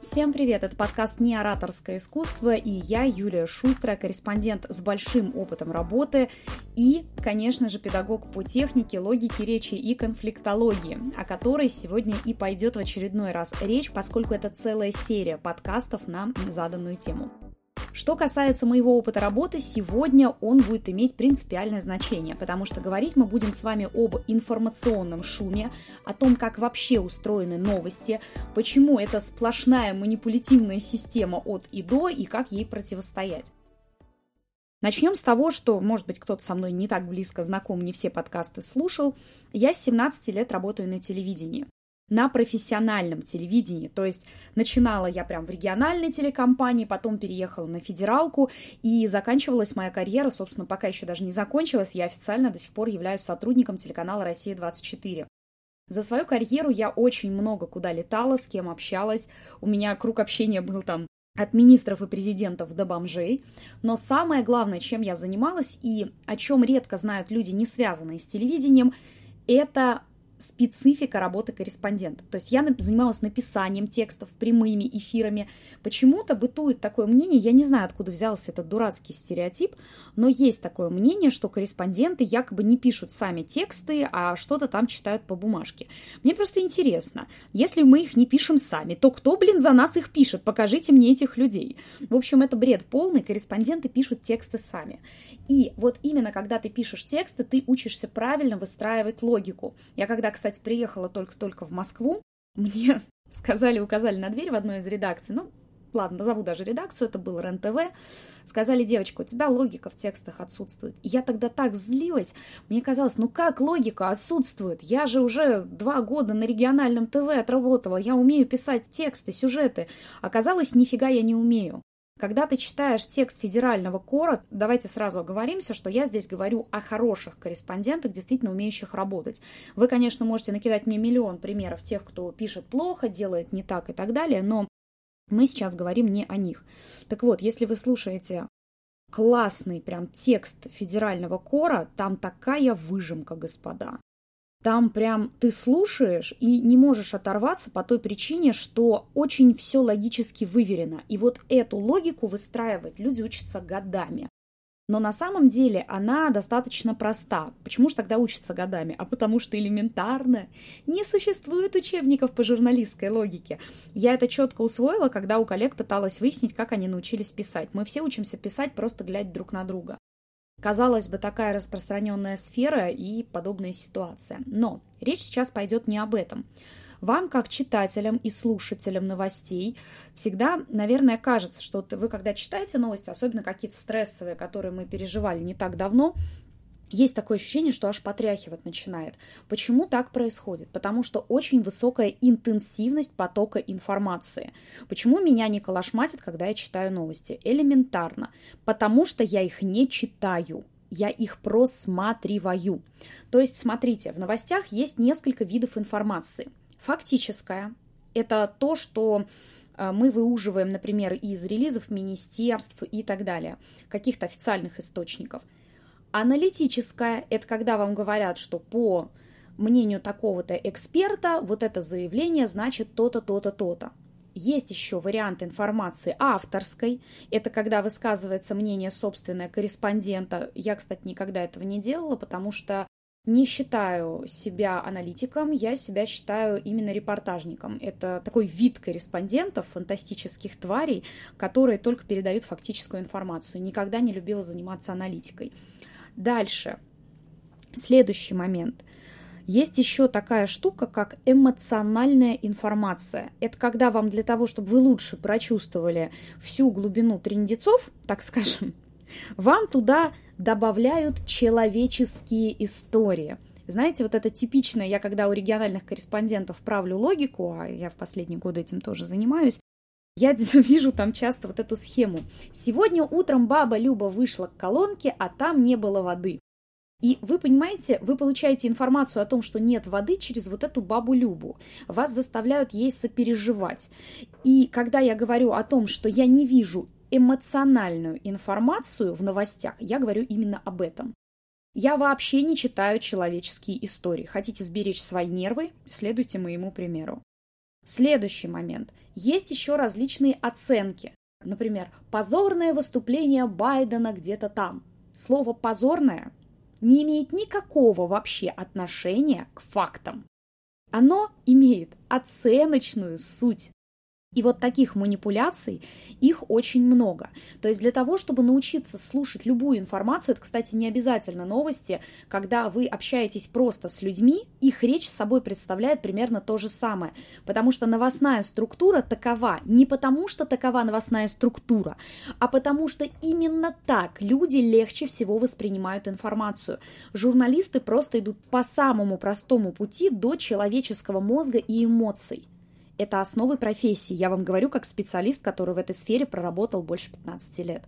Всем привет! Это подкаст «Не ораторское искусство» и я, Юлия Шустрая, корреспондент с большим опытом работы и, конечно же, педагог по технике, логике речи и конфликтологии, о которой сегодня и пойдет в очередной раз речь, поскольку это целая серия подкастов на заданную тему. Что касается моего опыта работы, сегодня он будет иметь принципиальное значение, потому что говорить мы будем с вами об информационном шуме, о том, как вообще устроены новости, почему это сплошная манипулятивная система от и до и как ей противостоять. Начнем с того, что, может быть, кто-то со мной не так близко знаком, не все подкасты слушал. Я с 17 лет работаю на телевидении на профессиональном телевидении. То есть начинала я прям в региональной телекомпании, потом переехала на федералку, и заканчивалась моя карьера, собственно, пока еще даже не закончилась, я официально до сих пор являюсь сотрудником телеканала «Россия-24». За свою карьеру я очень много куда летала, с кем общалась. У меня круг общения был там от министров и президентов до бомжей. Но самое главное, чем я занималась и о чем редко знают люди, не связанные с телевидением, это специфика работы корреспондента. То есть я занималась написанием текстов, прямыми эфирами. Почему-то бытует такое мнение, я не знаю, откуда взялся этот дурацкий стереотип, но есть такое мнение, что корреспонденты якобы не пишут сами тексты, а что-то там читают по бумажке. Мне просто интересно, если мы их не пишем сами, то кто, блин, за нас их пишет? Покажите мне этих людей. В общем, это бред полный, корреспонденты пишут тексты сами. И вот именно когда ты пишешь тексты, ты учишься правильно выстраивать логику. Я когда когда, кстати, приехала только-только в Москву, мне сказали, указали на дверь в одной из редакций, ну, ладно, назову даже редакцию, это был РЕН-ТВ, сказали, девочка, у тебя логика в текстах отсутствует. И я тогда так злилась, мне казалось, ну как логика отсутствует? Я же уже два года на региональном ТВ отработала, я умею писать тексты, сюжеты. Оказалось, нифига я не умею. Когда ты читаешь текст федерального кора, давайте сразу оговоримся, что я здесь говорю о хороших корреспондентах, действительно умеющих работать. Вы, конечно, можете накидать мне миллион примеров тех, кто пишет плохо, делает не так и так далее, но мы сейчас говорим не о них. Так вот, если вы слушаете классный прям текст федерального кора, там такая выжимка, господа. Там прям ты слушаешь и не можешь оторваться по той причине, что очень все логически выверено. И вот эту логику выстраивать люди учатся годами. Но на самом деле она достаточно проста. Почему же тогда учатся годами? А потому что элементарно. Не существует учебников по журналистской логике. Я это четко усвоила, когда у коллег пыталась выяснить, как они научились писать. Мы все учимся писать, просто глядя друг на друга. Казалось бы, такая распространенная сфера и подобная ситуация. Но речь сейчас пойдет не об этом. Вам, как читателям и слушателям новостей, всегда, наверное, кажется, что вы, когда читаете новости, особенно какие-то стрессовые, которые мы переживали не так давно, есть такое ощущение, что аж потряхивать начинает. Почему так происходит? Потому что очень высокая интенсивность потока информации. Почему меня не колошматит, когда я читаю новости? Элементарно. Потому что я их не читаю я их просматриваю. То есть, смотрите, в новостях есть несколько видов информации. Фактическая – это то, что э, мы выуживаем, например, из релизов министерств и так далее, каких-то официальных источников – Аналитическая – это когда вам говорят, что по мнению такого-то эксперта вот это заявление значит то-то, то-то, то-то. Есть еще вариант информации авторской. Это когда высказывается мнение собственное корреспондента. Я, кстати, никогда этого не делала, потому что не считаю себя аналитиком, я себя считаю именно репортажником. Это такой вид корреспондентов, фантастических тварей, которые только передают фактическую информацию. Никогда не любила заниматься аналитикой. Дальше. Следующий момент. Есть еще такая штука, как эмоциональная информация. Это когда вам для того, чтобы вы лучше прочувствовали всю глубину трендецов, так скажем, вам туда добавляют человеческие истории. Знаете, вот это типичное, я когда у региональных корреспондентов правлю логику, а я в последние годы этим тоже занимаюсь, я вижу там часто вот эту схему. Сегодня утром баба Люба вышла к колонке, а там не было воды. И вы понимаете, вы получаете информацию о том, что нет воды через вот эту бабу Любу. Вас заставляют ей сопереживать. И когда я говорю о том, что я не вижу эмоциональную информацию в новостях, я говорю именно об этом. Я вообще не читаю человеческие истории. Хотите сберечь свои нервы? Следуйте моему примеру. Следующий момент. Есть еще различные оценки. Например, позорное выступление Байдена где-то там. Слово «позорное» не имеет никакого вообще отношения к фактам. Оно имеет оценочную суть. И вот таких манипуляций, их очень много. То есть для того, чтобы научиться слушать любую информацию, это, кстати, не обязательно новости, когда вы общаетесь просто с людьми, их речь с собой представляет примерно то же самое. Потому что новостная структура такова не потому, что такова новостная структура, а потому что именно так люди легче всего воспринимают информацию. Журналисты просто идут по самому простому пути до человеческого мозга и эмоций. Это основы профессии, я вам говорю как специалист, который в этой сфере проработал больше 15 лет.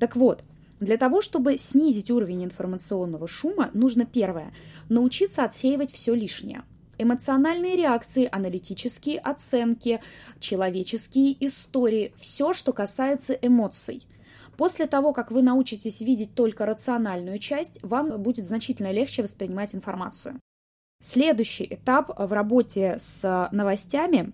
Так вот, для того, чтобы снизить уровень информационного шума, нужно первое – научиться отсеивать все лишнее. Эмоциональные реакции, аналитические оценки, человеческие истории – все, что касается эмоций. После того, как вы научитесь видеть только рациональную часть, вам будет значительно легче воспринимать информацию. Следующий этап в работе с новостями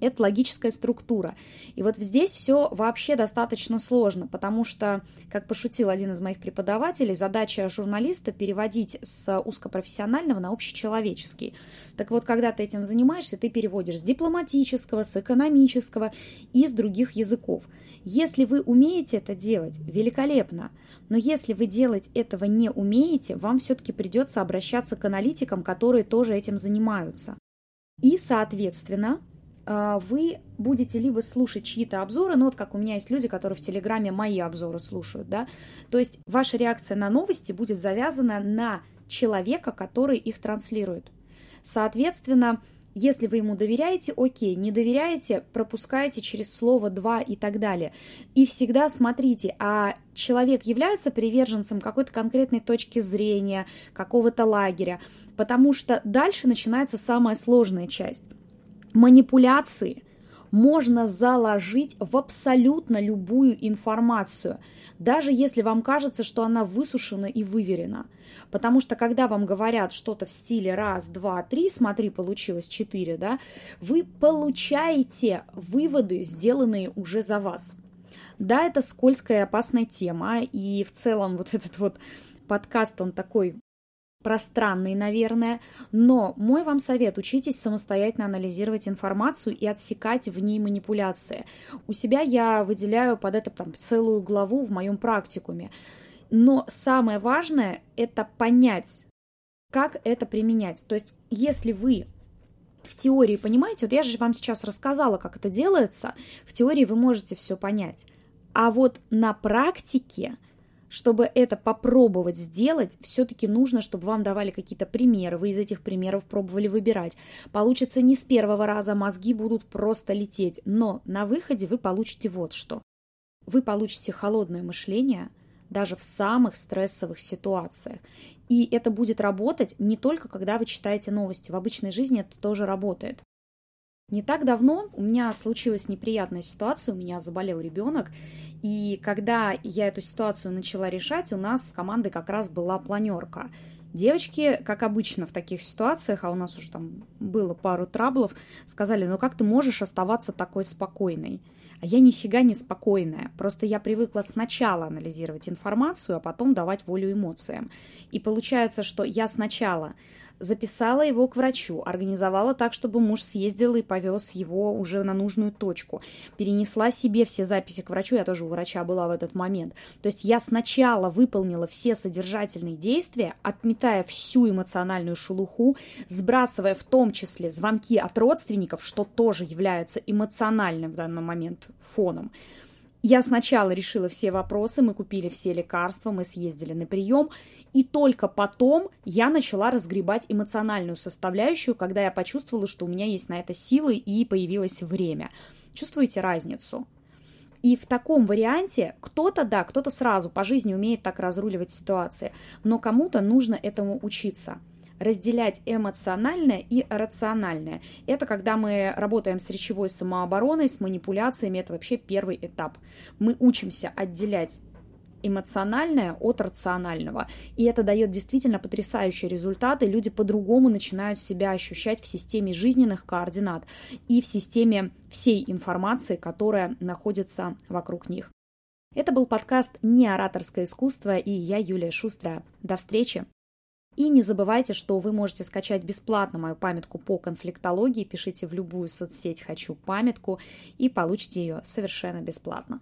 это логическая структура. И вот здесь все вообще достаточно сложно, потому что, как пошутил один из моих преподавателей, задача журналиста переводить с узкопрофессионального на общечеловеческий. Так вот, когда ты этим занимаешься, ты переводишь с дипломатического, с экономического и с других языков. Если вы умеете это делать, великолепно. Но если вы делать этого не умеете, вам все-таки придется обращаться к аналитикам, которые тоже этим занимаются. И, соответственно, вы будете либо слушать чьи-то обзоры, ну вот как у меня есть люди, которые в Телеграме мои обзоры слушают, да, то есть ваша реакция на новости будет завязана на человека, который их транслирует. Соответственно, если вы ему доверяете, окей, не доверяете, пропускайте через слово «два» и так далее. И всегда смотрите, а человек является приверженцем какой-то конкретной точки зрения, какого-то лагеря, потому что дальше начинается самая сложная часть манипуляции можно заложить в абсолютно любую информацию, даже если вам кажется, что она высушена и выверена. Потому что когда вам говорят что-то в стиле раз, два, три, смотри, получилось четыре, да, вы получаете выводы, сделанные уже за вас. Да, это скользкая и опасная тема, и в целом вот этот вот подкаст, он такой пространный, наверное, но мой вам совет – учитесь самостоятельно анализировать информацию и отсекать в ней манипуляции. У себя я выделяю под это там, целую главу в моем практикуме. Но самое важное – это понять, как это применять. То есть, если вы в теории понимаете, вот я же вам сейчас рассказала, как это делается, в теории вы можете все понять. А вот на практике – чтобы это попробовать сделать, все-таки нужно, чтобы вам давали какие-то примеры, вы из этих примеров пробовали выбирать. Получится не с первого раза, мозги будут просто лететь, но на выходе вы получите вот что. Вы получите холодное мышление даже в самых стрессовых ситуациях. И это будет работать не только когда вы читаете новости. В обычной жизни это тоже работает. Не так давно у меня случилась неприятная ситуация, у меня заболел ребенок, и когда я эту ситуацию начала решать, у нас с командой как раз была планерка. Девочки, как обычно в таких ситуациях, а у нас уже там было пару траблов, сказали, ну как ты можешь оставаться такой спокойной? А я нифига не спокойная. Просто я привыкла сначала анализировать информацию, а потом давать волю эмоциям. И получается, что я сначала записала его к врачу, организовала так, чтобы муж съездил и повез его уже на нужную точку, перенесла себе все записи к врачу, я тоже у врача была в этот момент. То есть я сначала выполнила все содержательные действия, отметая всю эмоциональную шелуху, сбрасывая в том числе звонки от родственников, что тоже является эмоциональным в данный момент фоном. Я сначала решила все вопросы, мы купили все лекарства, мы съездили на прием, и только потом я начала разгребать эмоциональную составляющую, когда я почувствовала, что у меня есть на это силы и появилось время. Чувствуете разницу? И в таком варианте кто-то, да, кто-то сразу по жизни умеет так разруливать ситуации, но кому-то нужно этому учиться разделять эмоциональное и рациональное. Это когда мы работаем с речевой самообороной, с манипуляциями, это вообще первый этап. Мы учимся отделять эмоциональное от рационального. И это дает действительно потрясающие результаты. Люди по-другому начинают себя ощущать в системе жизненных координат и в системе всей информации, которая находится вокруг них. Это был подкаст «Не ораторское искусство» и я, Юлия Шустрая. До встречи! И не забывайте, что вы можете скачать бесплатно мою памятку по конфликтологии. Пишите в любую соцсеть «Хочу памятку» и получите ее совершенно бесплатно.